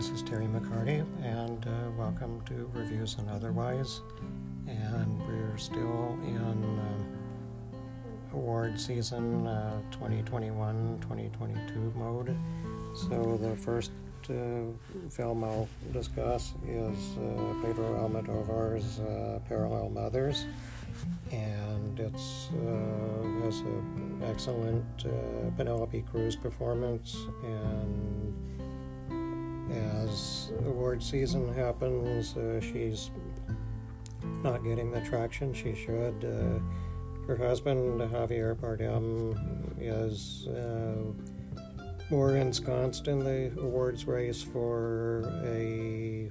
this is Terry McCarty, and uh, welcome to Reviews and Otherwise. And we're still in uh, award season 2021 2022 mode. So, the first uh, film I'll discuss is uh, Pedro Almodovar's uh, Parallel Mothers. And it's uh, has an excellent uh, Penelope Cruz performance and as award season happens, uh, she's not getting the traction she should. Uh, her husband, Javier Bardem, is uh, more ensconced in the awards race for a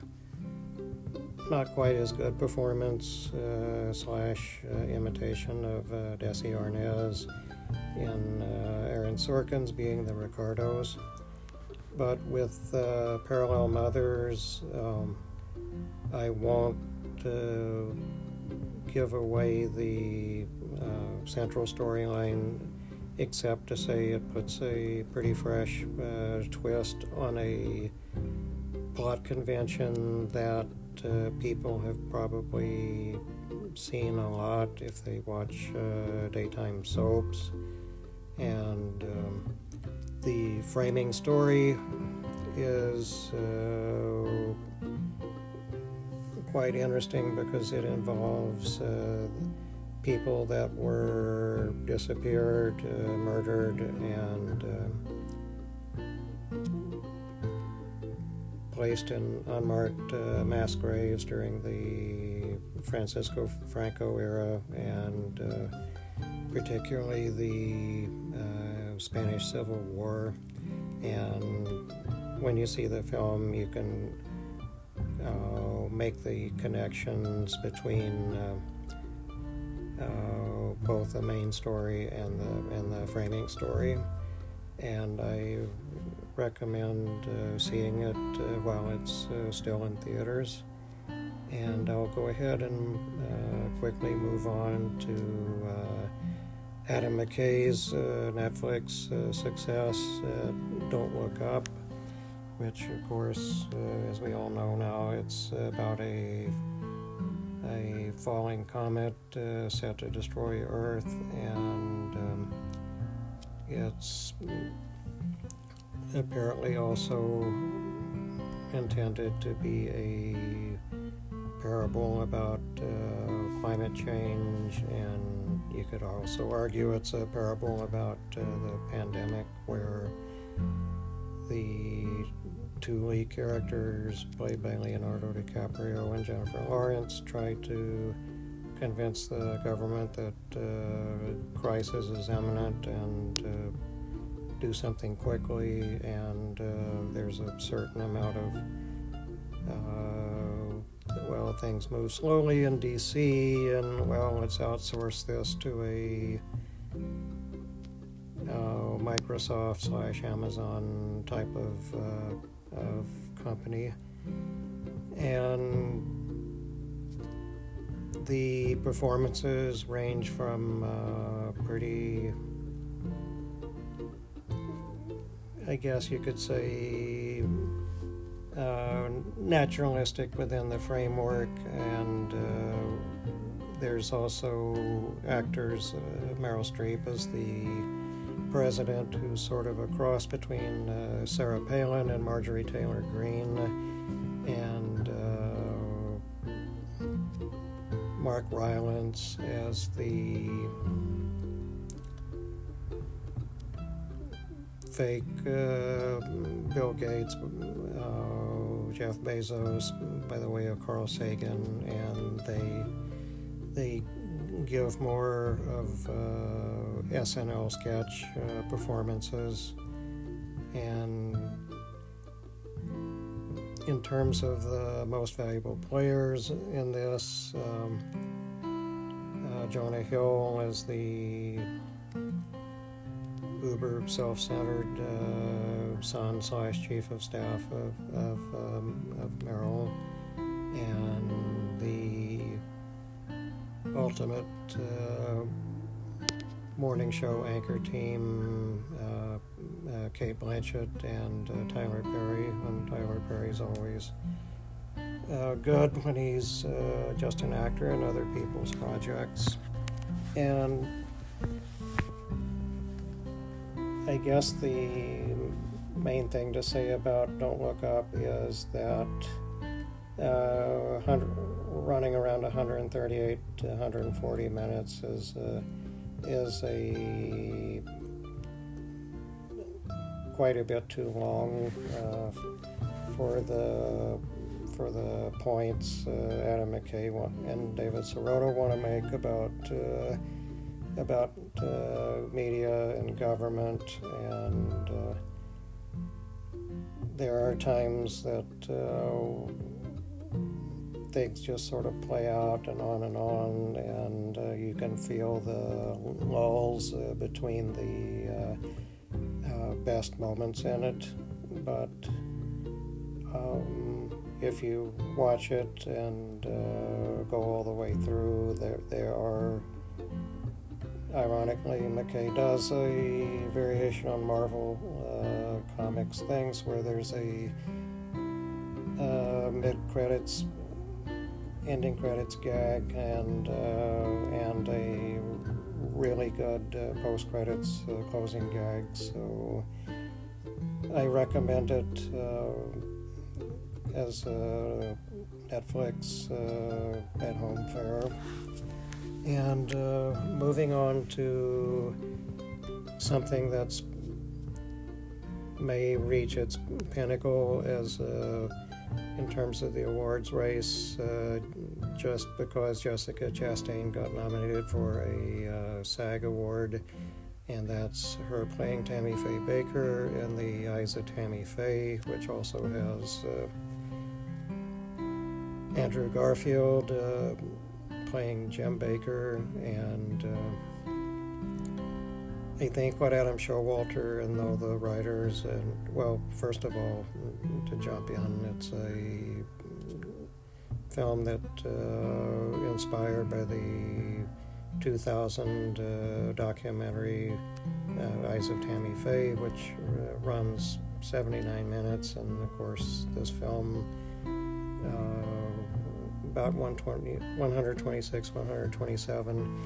not quite as good performance uh, slash uh, imitation of uh, Desi Arnaz in Aaron Sorkin's being the Ricardos but with uh, Parallel Mothers, um, I won't uh, give away the uh, central storyline except to say it puts a pretty fresh uh, twist on a plot convention that uh, people have probably seen a lot if they watch uh, daytime soaps. And framing story is uh, quite interesting because it involves uh, people that were disappeared, uh, murdered, and uh, placed in unmarked uh, mass graves during the Francisco Franco era and uh, particularly the Spanish Civil War. And when you see the film, you can uh, make the connections between uh, uh, both the main story and the and the framing story. And I recommend uh, seeing it uh, while it's uh, still in theaters. And I'll go ahead and quickly move on to Adam McKay's uh, Netflix uh, success, uh, Don't Look Up, which, of course, uh, as we all know now, it's about a a falling comet uh, set to destroy Earth, and um, it's apparently also intended to be a parable about uh, climate change and you could also argue it's a parable about uh, the pandemic where the two lead characters, played by Leonardo DiCaprio and Jennifer Lawrence, try to convince the government that uh, crisis is imminent and uh, do something quickly, and uh, there's a certain amount of uh, things move slowly in DC, and well, let's outsource this to a uh, Microsoft slash Amazon type of, uh, of company. And the performances range from uh, pretty, I guess you could say, uh, naturalistic within the framework, and uh, there's also actors. Uh, Meryl Streep as the president, who's sort of a cross between uh, Sarah Palin and Marjorie Taylor Greene, and Mark Rylance as the fake uh, Bill Gates, uh, Jeff Bezos, by the way of Carl Sagan, and they they give more of uh, SNL sketch uh, performances, and in terms of the most valuable players in this, um, uh, Jonah Hill is the uber self-centered uh, son slash chief of staff of, of, um, of Meryl and the ultimate uh, morning show anchor team uh, uh, Blanchett and uh, Tyler Perry, and Tyler Perry's always uh, good when he's just an actor in other people's projects. And I guess the main thing to say about Don't Look Up is that uh, running around 138 to 140 minutes is uh, is a quite a bit too long uh, for the for the points uh, Adam McKay and David Sirota want to make about uh, about uh, media and government, and uh, there are times that uh, things just sort of play out and on and on, and uh, you can feel the lulls between the best moments in it, but. Um, if you watch it and uh, go all the way through, there there are. Ironically, McKay does a variation on Marvel uh, comics things where there's a uh, mid credits, ending credits gag and uh, and a really good uh, post credits uh, closing gag. So I recommend it as a Netflix at home fare. And uh, moving on to something that's may reach its pinnacle as uh, in terms of the awards race, uh, just because Jessica Chastain got nominated for a uh, SAG award, and that's her playing Tammy Faye Bakker in The Eyes of Tammy Faye, which also has uh, Andrew Garfield uh, playing Jim Bakker, and uh, I think what Adam Showalter and all the writers, and well, first of all, to jump in, it's a film that uh, inspired by the 2000 uh, documentary uh, Eyes of Tammy Faye, which uh, runs 79 minutes, and of course, this film about 120, 126, 127.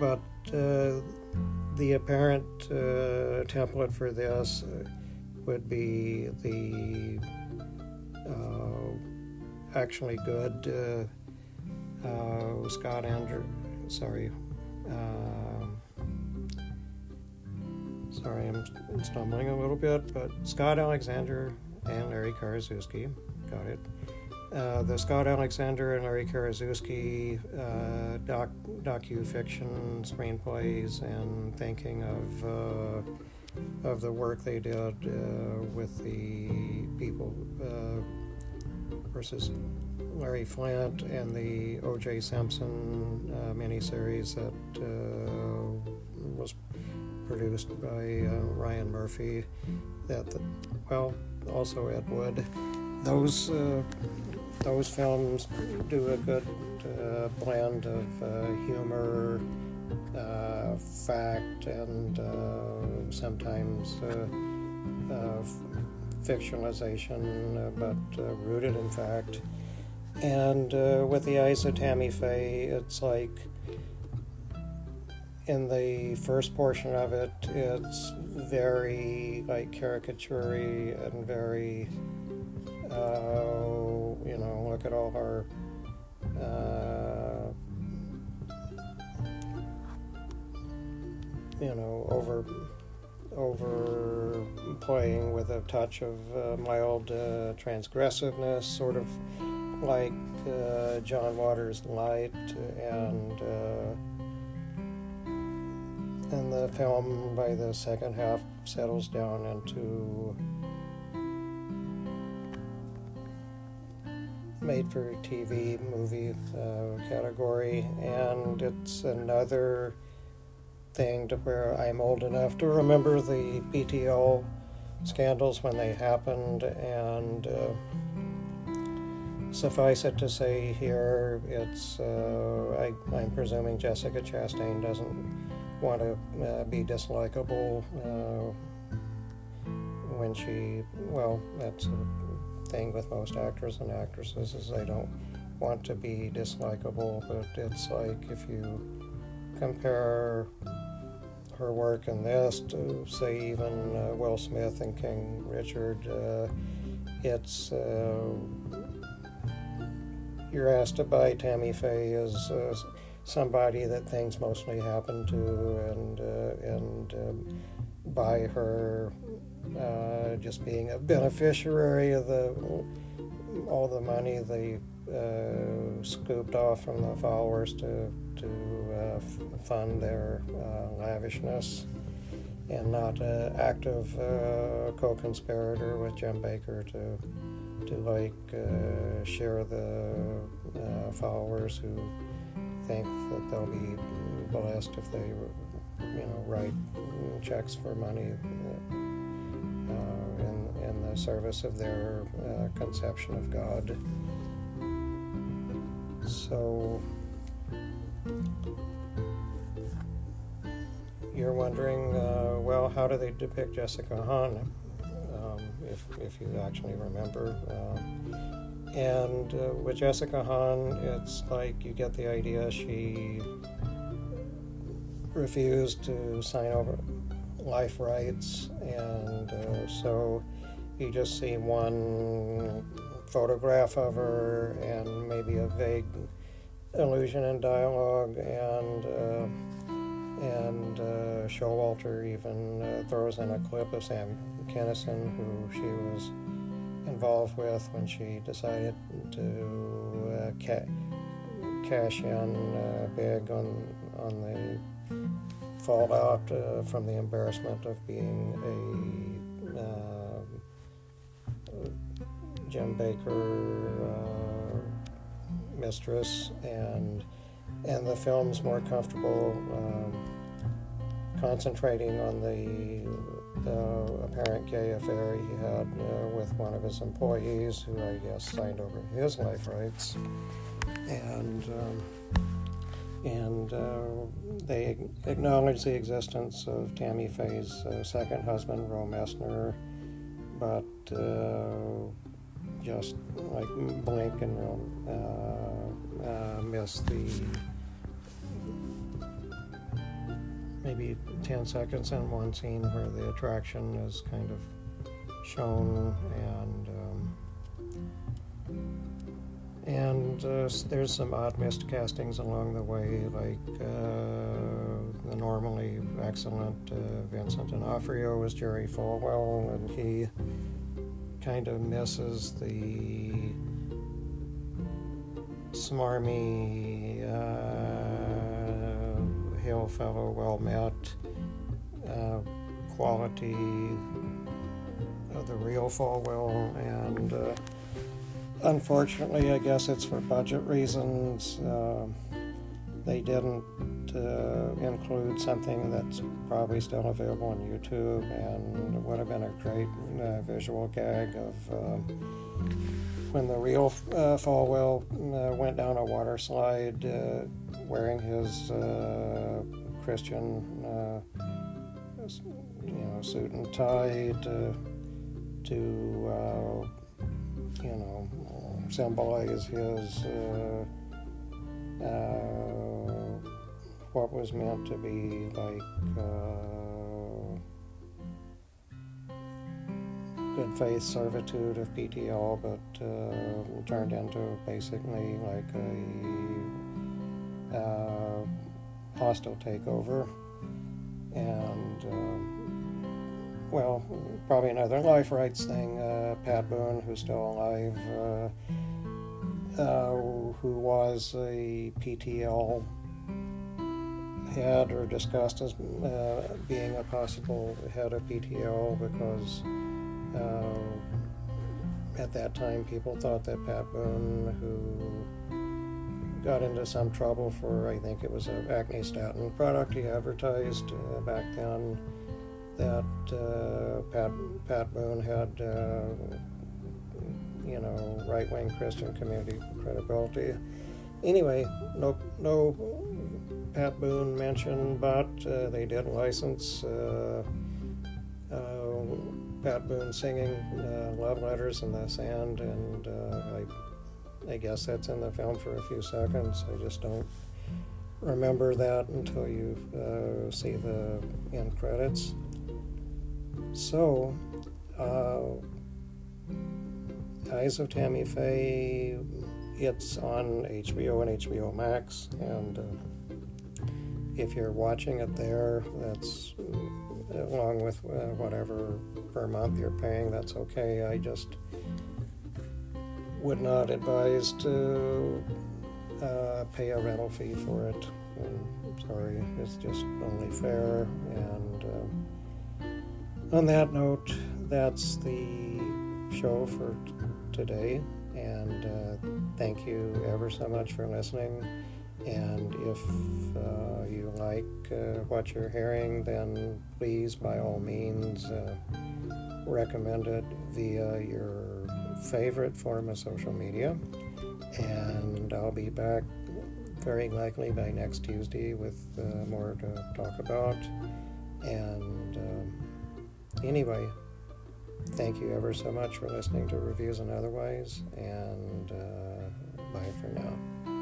But uh, the apparent uh, template for this would be the uh, actually good uh, uh, Scott Andrew, sorry. Um, sorry, I'm stumbling a little bit, but Scott Alexander and Larry Karaszewski, got it. Uh, the Scott Alexander and Larry Karaszewski uh, doc docu-fiction screenplays, and thinking of uh, of the work they did uh, with the people uh, versus Larry Flynt and the O.J. Simpson miniseries that was produced by Ryan Murphy. That the, well, also Ed Wood. Those those films do a good uh, blend of uh, humor, uh, fact, and uh, sometimes uh, uh, fictionalization, but rooted in fact. And with the eyes of Tammy Faye, it's like in the first portion of it, it's very like caricaturey and very uh, you know, look at all our uh, you know over over playing with a touch of uh, mild uh, transgressiveness, sort of like uh, John Waters' Light, and uh, and the film by the second half settles down into made for TV movie uh, category, and it's another thing to where I'm old enough to remember the PTL scandals when they happened, and uh, suffice it to say here, it's uh, I, am presuming Jessica Chastain doesn't want to uh, be dislikable. Uh, when she, well, that's a thing with most actors and actresses is they don't want to be dislikable, but it's like if you compare her work in this to, say, even uh, Will Smith and King Richard, uh, it's uh, you're asked to buy Tammy Faye as uh, somebody that things mostly happen to, and uh, and um, by her uh, just being a beneficiary of the all the money they uh, scooped off from the followers to to uh, f- fund their uh, lavishness, and not an active co-conspirator with Jim Bakker to to like uh, share the uh, followers who think that they'll be blessed if they, you know, write checks for money uh, in, in the service of their uh, conception of God. So you're wondering, uh, well, how do they depict Jessica Hahn? if, if you actually remember. Um, and uh, with Jessica Hahn, it's like you get the idea she refused to sign over life rights, and uh, so you just see one photograph of her and maybe a vague allusion in dialogue and. Uh, and uh, Showalter even uh, throws in a clip of Sam Kinison, who she was involved with when she decided to uh, ca- cash in uh, big on on the fallout uh, from the embarrassment of being a uh, Jim Bakker mistress and and the film's more comfortable um, concentrating on the, the, apparent gay affair he had uh, with one of his employees, who I guess signed over his life rights, and um, and uh, they acknowledge the existence of Tammy Faye's uh, second husband, Roe Messner, but uh, just like blink and uh, uh, miss the maybe 10 seconds in one scene where the attraction is kind of shown and and uh, there's some odd miscastings along the way like uh, the normally excellent uh, Vincent D'Onofrio was Jerry Falwell and he kind of misses the smarmy uh, hail fellow well met uh, quality of the real Falwell. And uh, unfortunately I guess it's for budget reasons uh, they didn't uh, include something that's probably still available on YouTube and would have been a great uh, visual gag of uh, when the real uh, Falwell uh, went down a water slide uh, wearing his Christian you know suit and tie to, to you know symbolize his what was meant to be like uh, good faith servitude of PTL, but uh, turned into basically like a uh, hostile takeover. And um, well, probably another life rights thing. Uh, Pat Boone, who's still alive, uh, uh, who was a PTL head or discussed as uh, being a possible head of PTL because uh, at that time people thought that Pat Boone, who got into some trouble for I think it was an acne statin product he advertised uh, back then, that uh, Pat Pat Boone had uh, you know right wing Christian community credibility. Anyway, no no Pat Boone mentioned, but uh, they did license Pat Boone singing uh, love letters in the sand, and uh, I, I guess that's in the film for a few seconds. I just don't remember that until you uh, see the end credits. So, uh, Eyes of Tammy Faye, it's on HBO and HBO Max, and uh, if you're watching it there, that's uh, along with uh, whatever per month you're paying, that's okay. I just would not advise to uh, pay a rental fee for it. I'm sorry, it's just only fair. And uh, on that note, that's the show for t- today. And uh, thank you ever so much for listening. And if uh, you like uh, what you're hearing, then please, by all means, uh, recommend it via your favorite form of social media. And I'll be back very likely by next Tuesday with uh, more to talk about. And anyway, thank you ever so much for listening to Reviews and Otherwise. And uh, bye for now.